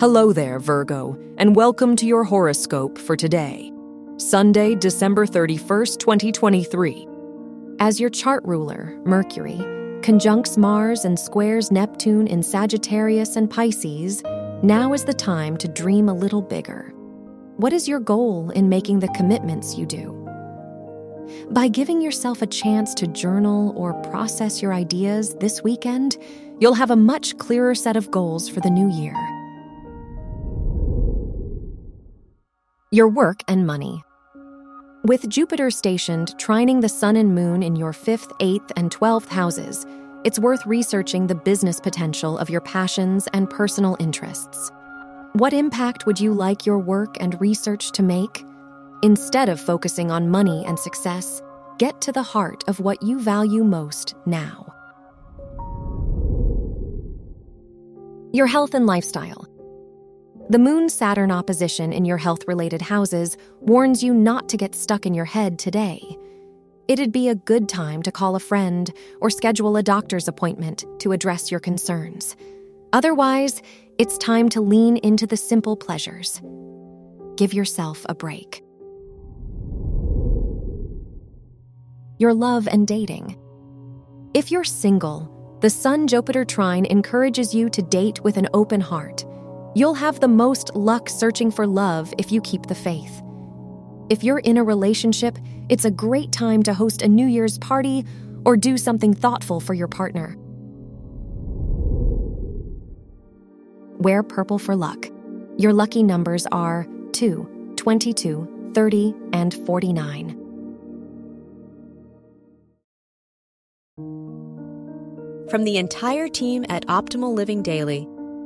Hello there, Virgo, and welcome to your horoscope for today, Sunday, December 31st, 2023. As your chart ruler, Mercury, conjuncts Mars and squares Neptune in Sagittarius and Pisces, now is the time to dream a little bigger. What is your goal in making the commitments you do? By giving yourself a chance to journal or process your ideas this weekend, you'll have a much clearer set of goals for the new year. Your work and money. With Jupiter stationed trining the sun and moon in your fifth, eighth, and twelfth houses, it's worth researching the business potential of your passions and personal interests. What impact would you like your work and research to make? Instead of focusing on money and success, get to the heart of what you value most now. Your health and lifestyle. The Moon Saturn opposition in your health related houses warns you not to get stuck in your head today. It'd be a good time to call a friend or schedule a doctor's appointment to address your concerns. Otherwise, it's time to lean into the simple pleasures. Give yourself a break. Your love and dating. If you're single, the Sun Jupiter trine encourages you to date with an open heart. You'll have the most luck searching for love if you keep the faith. If you're in a relationship, it's a great time to host a New Year's party or do something thoughtful for your partner. Wear purple for luck. Your lucky numbers are 2, 22, 30, and 49. From the entire team at Optimal Living Daily,